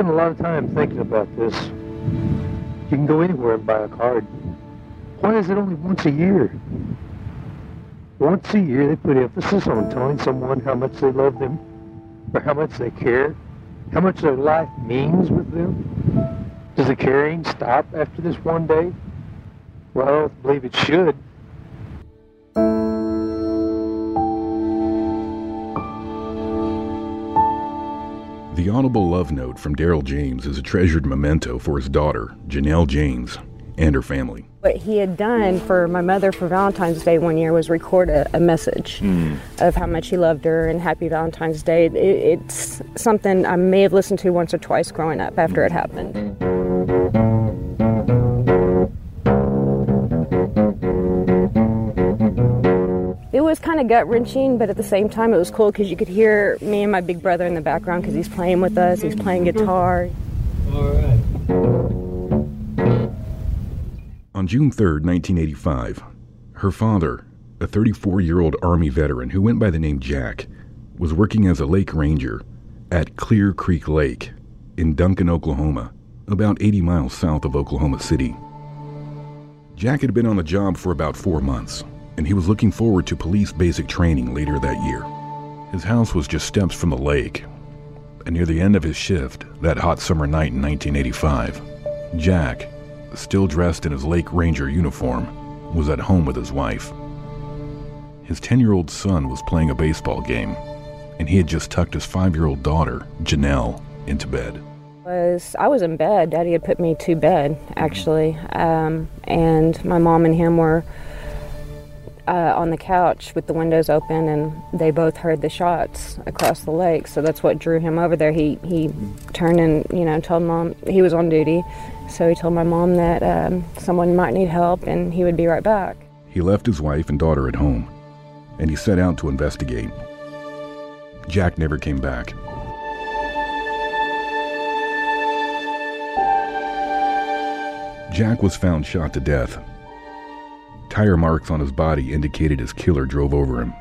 Spent a lot of time thinking about this. You can go anywhere and buy a card. Why is it only once a year? Once a year, they put emphasis on telling someone how much they love them, or how much they care, how much their life means with them. Does the caring stop after this one day? Well, I don't believe it should. The audible love note from Daryl James is a treasured memento for his daughter, Jennell James, and her family. What he had done for my mother for Valentine's Day one year was record a, a message mm. of how much he loved her and Happy Valentine's Day. It, it's something I may have listened to once or twice growing up after it happened. Was kind of gut wrenching, but at the same time, it was cool because you could hear me and my big brother in the background because he's playing with us, he's playing guitar. All right. On June 3, 1985, her father, a 34 year old Army veteran who went by the name Jack, was working as a lake ranger at Clear Creek Lake in Duncan, Oklahoma, about 80 miles south of Oklahoma City. Jack had been on the job for about four months, and he was looking forward to police basic training later that year. His house was just steps from the lake, and near the end of his shift, that hot summer night in 1985, Jack, still dressed in his Lake Ranger uniform, was at home with his wife. His 10 year old son was playing a baseball game, and he had just tucked his five year old daughter, Jennell, into bed was I was in bed. Daddy had put me to bed actually, um, and my mom and him were uh, on the couch with the windows open, and they both heard the shots across the lake. So that's what drew him over there. He he turned and you know told mom he was on duty, so he told my mom that um, someone might need help and he would be right back. He left his wife and daughter at home, and he set out to investigate. Jack never came back. Jack was found shot to death. Tire marks on his body indicated his killer drove over him.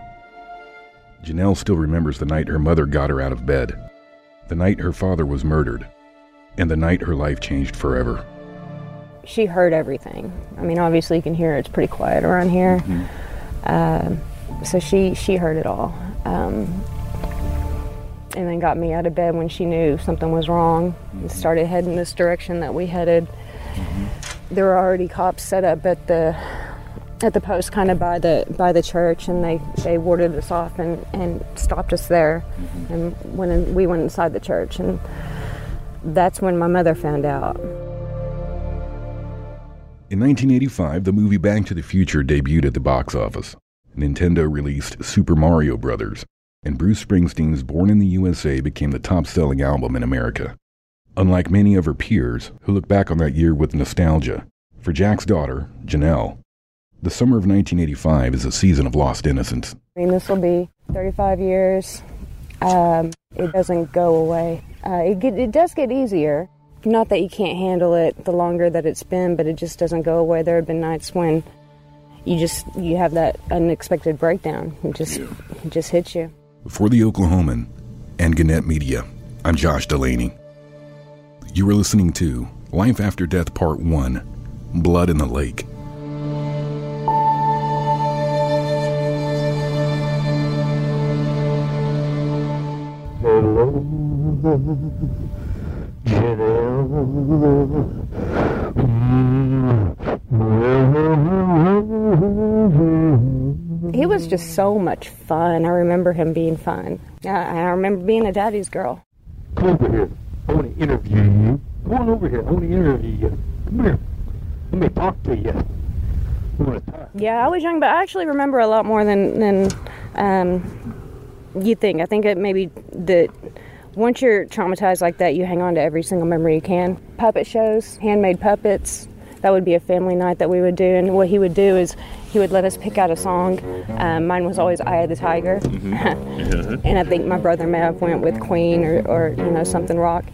Jennell still remembers the night her mother got her out of bed, the night her father was murdered, and the night her life changed forever. She heard everything. I mean, obviously you can hear it's pretty quiet around here. Mm-hmm. Uh, so she she heard it all, um, and then got me out of bed when she knew something was wrong and started heading this direction that we headed. Mm-hmm. There were already cops set up at the at the post kind of by the by the church and they they warded us off and and stopped us there. Mm-hmm. and when we went inside the church and that's when my mother found out. In 1985 the movie back to the future debuted at the box office. Nintendo released super mario brothers and bruce springsteen's born in the usa became the top-selling album in america. Unlike many of her peers who look back on that year with nostalgia for jack's daughter jennell the summer of 1985 is a season of lost innocence. I mean, this will be 35 years. Um, it doesn't go away. Uh, it, get, it does get easier. Not that you can't handle it the longer that it's been, but it just doesn't go away. There have been nights when you just you have that unexpected breakdown. It just yeah. it just hits you. For the Oklahoman and Gannett Media, I'm Josh Dulaney. You are listening to Life After Death Part 1 Blood in the Lake. He was just so much fun. I remember him being fun. I remember being a daddy's girl. Come over here. I want to interview you. Come on over here. I want to interview you. Come here. Let me talk to you. Yeah, I was young, but I actually remember a lot more than than um, you think. I think it maybe that once you're traumatized like that, you hang on to every single memory you can. Puppet shows, handmade puppets. That would be a family night that we would do. And what he would do is he would let us pick out a song. Um, mine was always "Eye of the Tiger," and I think my brother may have went with Queen or, or you know something rock.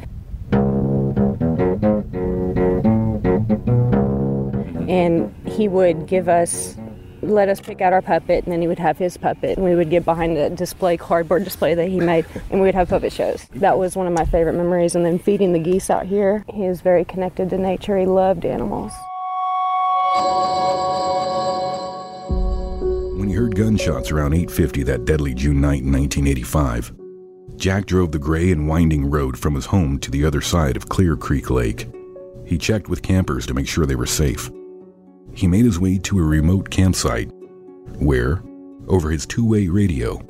And he would give us let us pick out our puppet, and then he would have his puppet, and we would get behind the display, cardboard display that he made, and we would have puppet shows. That was one of my favorite memories. And then feeding the geese out here, he was very connected to nature. He loved animals. When he heard gunshots around 8:50 that deadly June night in 1985, Jack drove the gray and winding road from his home to the other side of Clear Creek Lake. He checked with campers to make sure they were safe he made his way to a remote campsite where, over his two way radio,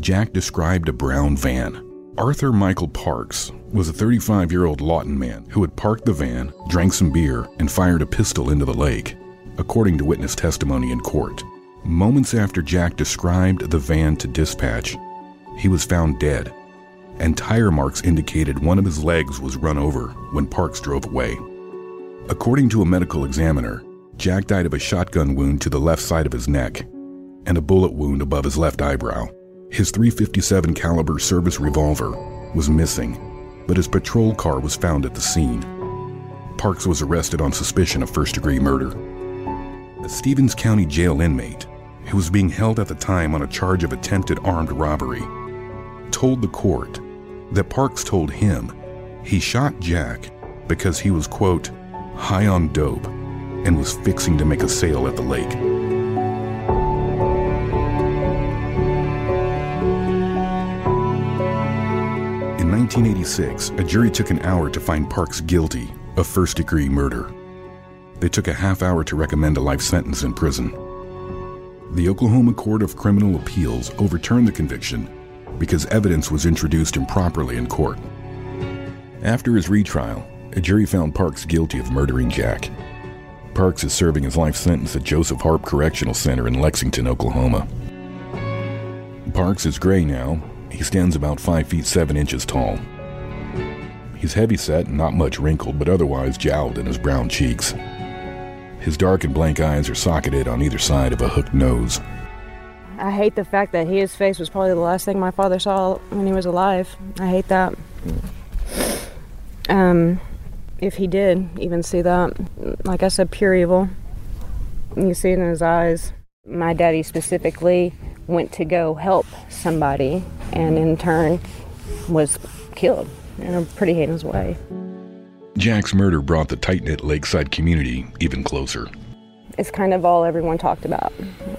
Jack described a brown van. Arthur Michael Parks was a 35 year old Lawton man who had parked the van, drank some beer, and fired a pistol into the lake, according to witness testimony in court. Moments after Jack described the van to dispatch, he was found dead, and tire marks indicated one of his legs was run over when Parks drove away. According to a medical examiner, Jack died of a shotgun wound to the left side of his neck and a bullet wound above his left eyebrow. His 357 caliber service revolver was missing, but his patrol car was found at the scene. Parks was arrested on suspicion of first-degree murder. A Stephens County jail inmate who was being held at the time on a charge of attempted armed robbery told the court that Parks told him he shot Jack because he was quote high on dope and was fixing to make a sale at the lake. In 1986, a jury took an hour to find Parks guilty of first degree murder. They took a half hour to recommend a life sentence in prison. The Oklahoma Court of Criminal Appeals overturned the conviction because evidence was introduced improperly in court. After his retrial, a jury found Parks guilty of murdering Jack. Parks is serving his life sentence at Joseph Harp Correctional Center in Lexington, Oklahoma. Parks is gray now. He stands about 5 feet 7 inches tall. He's heavy set and not much wrinkled, but otherwise jowled in his brown cheeks. His dark and blank eyes are socketed on either side of a hooked nose. I hate the fact that his face was probably the last thing my father saw when he was alive. I hate that. Um, if he did even see that. Like I said, pure evil. You see it in his eyes. My daddy specifically went to go help somebody and in turn was killed in a pretty heinous way. Jack's murder brought the tight knit lakeside community even closer. It's kind of all everyone talked about.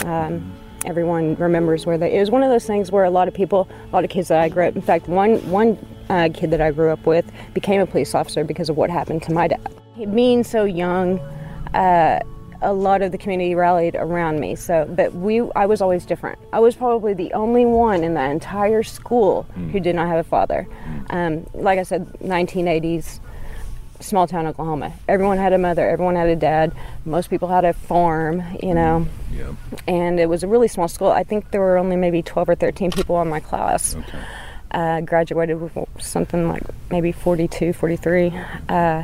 Um, everyone remembers where they. It was one of those things where a lot of people, a lot of kids that I grew up. In fact, one one uh, kid that I grew up with became a police officer because of what happened to my dad. Being so young, uh, a lot of the community rallied around me. So, but we, I was always different. I was probably the only one in the entire school mm. who did not have a father. Um, like I said, 1980s, small town Oklahoma. Everyone had a mother. Everyone had a dad. Most people had a farm. You know. Yeah. And it was a really small school. I think there were only maybe 12 or 13 people in my class. Okay uh, graduated with something like maybe 42, 43. Uh,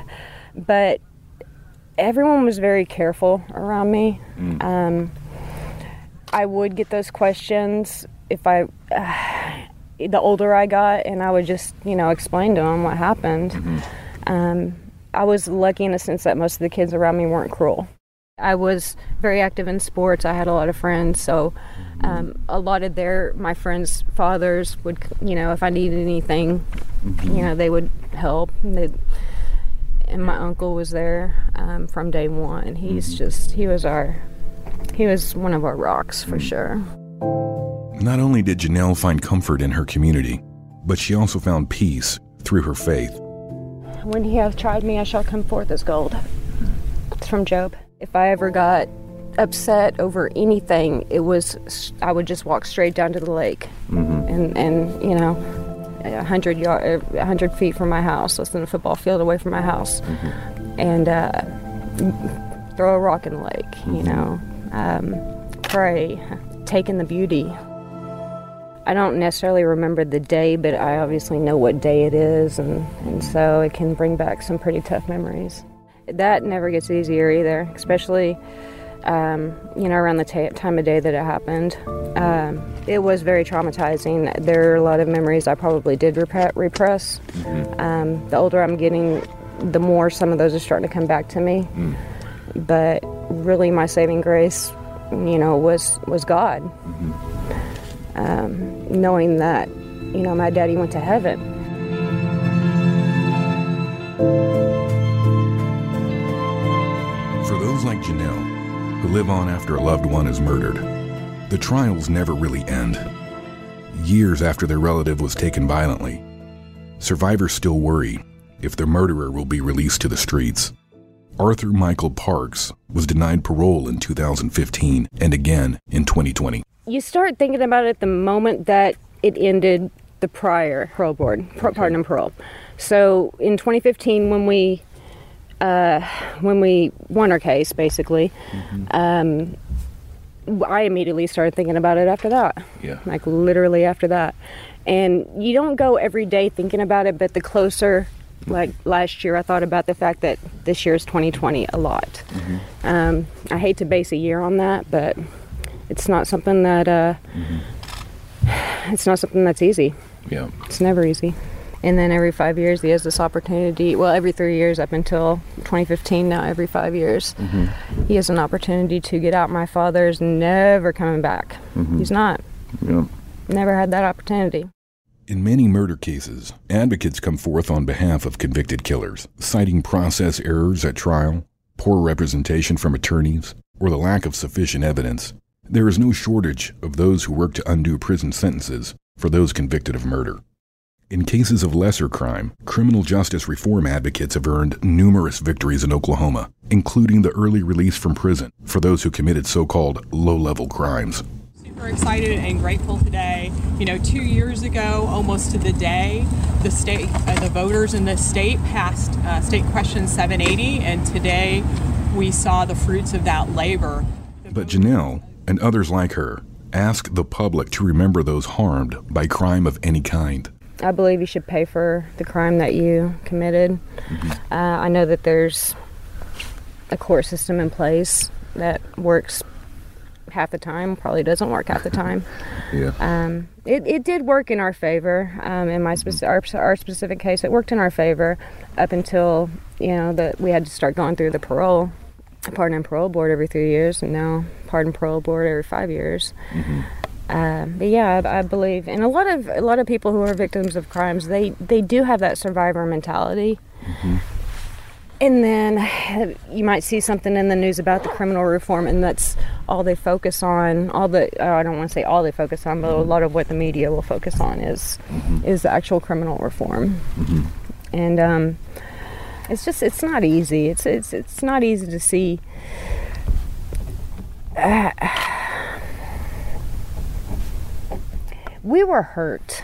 but everyone was very careful around me. Mm. Um, I would get those questions if I, uh, the older I got, and I would just, you know, explain to them what happened. Mm-hmm. Um, I was lucky in the sense that most of the kids around me weren't cruel. I was very active in sports. I had a lot of friends, so um, a lot of their my friends' fathers would, you know, if I needed anything, mm-hmm. you know, they would help. And, and my uncle was there um, from day one. He's mm-hmm. just he was our he was one of our rocks for mm-hmm. sure. Not only did Jennell find comfort in her community, but she also found peace through her faith. When he hath tried me, I shall come forth as gold. It's from Job. If I ever got upset over anything, it was I would just walk straight down to the lake, mm-hmm. and and you know, a hundred yard, a hundred feet from my house, less than a football field away from my house, mm-hmm. and uh, throw a rock in the lake. Mm-hmm. You know, um, pray, take in the beauty. I don't necessarily remember the day, but I obviously know what day it is, and, and so it can bring back some pretty tough memories. That never gets easier either, especially, um, you know, around the ta time of day that it happened. Um, it was very traumatizing. There are a lot of memories I probably did rep- repress. Um, the older I'm getting, the more some of those are starting to come back to me. But really, my saving grace, you know, was was God um, knowing that, you know, my daddy went to heaven. For those like Jennell, who live on after a loved one is murdered, the trials never really end. Years after their relative was taken violently, survivors still worry if their murderer will be released to the streets. Arthur Michael Parks was denied parole in 2015 and again in 2020. You start thinking about it the moment that it ended the prior parole board, par- pardon and parole. So in 2015, when we uh, when we won our case, basically, um, I immediately started thinking about it after that. Yeah. Like literally after that. And you don't go every day thinking about it, but the closer, like last year, I thought about the fact that this year is 2020 a lot. Um, I hate to base a year on that, but it's not something that, uh, it's not something that's easy. Yeah. It's never easy. And then every five years, he has this opportunity. Well, every three years up until 2015, now every five years, mm-hmm. he has an opportunity to get out. My father's never coming back. Mm-hmm. He's not. Yeah. Never had that opportunity. In many murder cases, advocates come forth on behalf of convicted killers, citing process errors at trial, poor representation from attorneys, or the lack of sufficient evidence. There is no shortage of those who work to undo prison sentences for those convicted of murder. In cases of lesser crime, criminal justice reform advocates have earned numerous victories in Oklahoma, including the early release from prison for those who committed so called low level crimes. super excited and grateful today. You know, two years ago, almost to the day, the state, uh, the voters in the state passed uh, State Question 780, and today we saw the fruits of that labor. But Jennell and others like her ask the public to remember those harmed by crime of any kind. I believe you should pay for the crime that you committed. Uh, I know that there's a court system in place that works half the time, probably doesn't work half the time. Yeah. Um, it, it did work in our favor. Um, in my speci- our, our specific case, it worked in our favor up until you know that we had to start going through the parole, pardon and parole board every three years, and now pardon parole board every five years. Uh, but yeah, I, I believe, and a lot of a lot of people who are victims of crimes, they they do have that survivor mentality. And then you might see something in the news about the criminal reform, and that's all they focus on. All the oh, I don't want to say all they focus on, but a lot of what the media will focus on is is the actual criminal reform. And um, it's just it's not easy. It's it's it's not easy to see. we were hurt.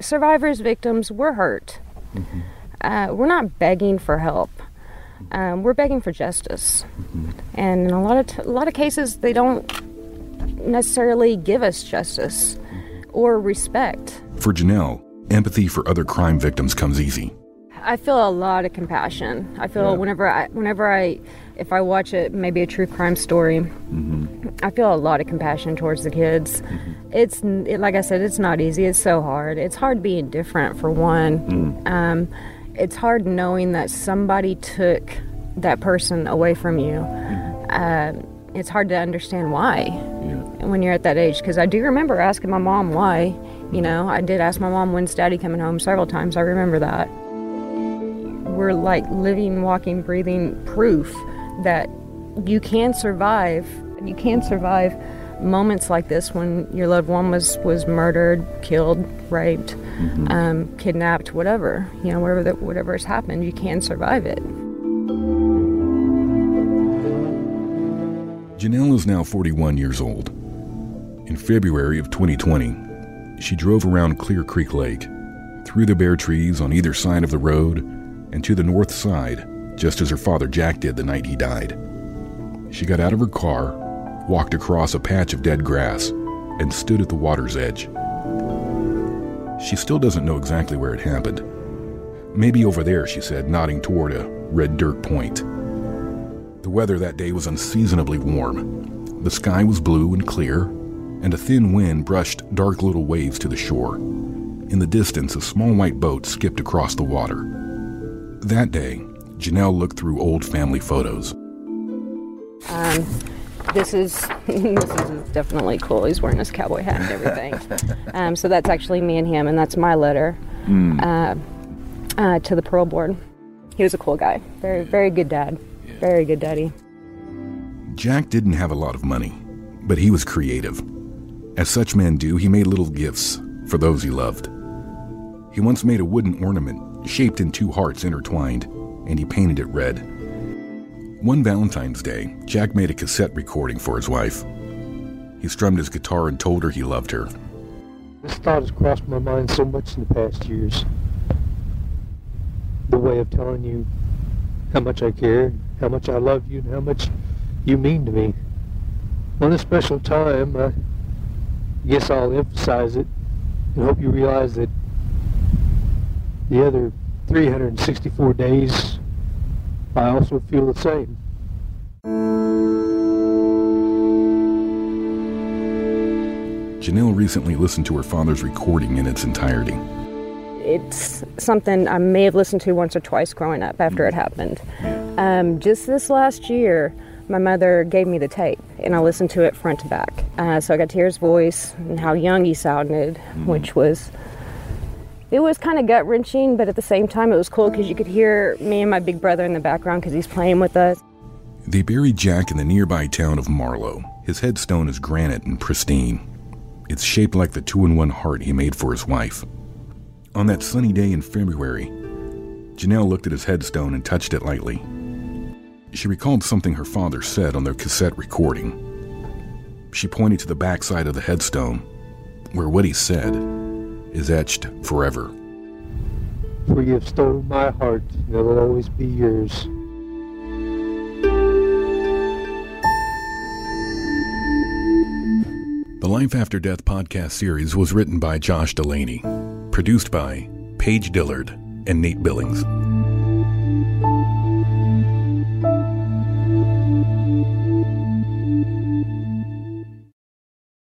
Survivors, victims, we're hurt. Uh, we're not begging for help. Um, we're begging for justice, and in a lot of t- a lot of cases, they don't necessarily give us justice or respect. For Jennell, empathy for other crime victims comes easy. I feel a lot of compassion. I feel whenever I, whenever I, if I watch it, maybe a true crime story, mm-hmm. I feel a lot of compassion towards the kids. Mm-hmm. It's it, like I said, it's not easy. It's so hard. It's hard being different for one. Mm. Um, it's hard knowing that somebody took that person away from you. Uh, it's hard to understand why when you're at that age. Because I do remember asking my mom why. You know, I did ask my mom when's daddy coming home several times. I remember that we're like living, walking, breathing proof that you can survive. You can survive moments like this when your loved one was was murdered, killed, raped, um, kidnapped, whatever. You know, whatever that whatever has happened, you can survive it. Jennell is now 41 years old. In February of 2020, she drove around Clear Creek Lake, through the bare trees on either side of the road, and to the north side, just as her father Jack did the night he died. She got out of her car, walked across a patch of dead grass, and stood at the water's edge. She still doesn't know exactly where it happened. Maybe over there, she said, nodding toward a red dirt point. The weather that day was unseasonably warm. The sky was blue and clear, and a thin wind brushed dark little waves to the shore. In the distance, a small white boat skipped across the water. That day, Jennell looked through old family photos. Um, this is this is definitely cool. He's wearing his cowboy hat and everything. um, so that's actually me and him, and that's my letter uh, uh, to the parole board. He was a cool guy. Very very good dad. Very good daddy. Jack didn't have a lot of money, but he was creative. As such men do, he made little gifts for those he loved. He once made a wooden ornament shaped in two hearts intertwined, and he painted it red. One Valentine's Day, Jack made a cassette recording for his wife. He strummed his guitar and told her he loved her. This thought has crossed my mind so much in the past years. The way of telling you how much I care, how much I love you, and how much you mean to me. On this special time, I guess I'll emphasize it and hope you realize that the other 364 days, I also feel the same. Jennell recently listened to her father's recording in its entirety. It's something I may have listened to once or twice growing up after it happened. Um, just this last year, my mother gave me the tape, and I listened to it front to back. Uh, so I got to hear his voice and how young he sounded, which was it was kind of gut wrenching, but at the same time, it was cool because you could hear me and my big brother in the background because he's playing with us. They buried Jack in the nearby town of Marlow. His headstone is granite and pristine. It's shaped like the two in one heart he made for his wife. On that sunny day in February, Jennell looked at his headstone and touched it lightly. She recalled something her father said on their cassette recording. She pointed to the backside of the headstone, where what he said is etched forever. For you have stolen my heart, and it will always be yours. The Life After Death podcast series was written by Josh Dulaney, produced by Paige Dillard and Nate Billings.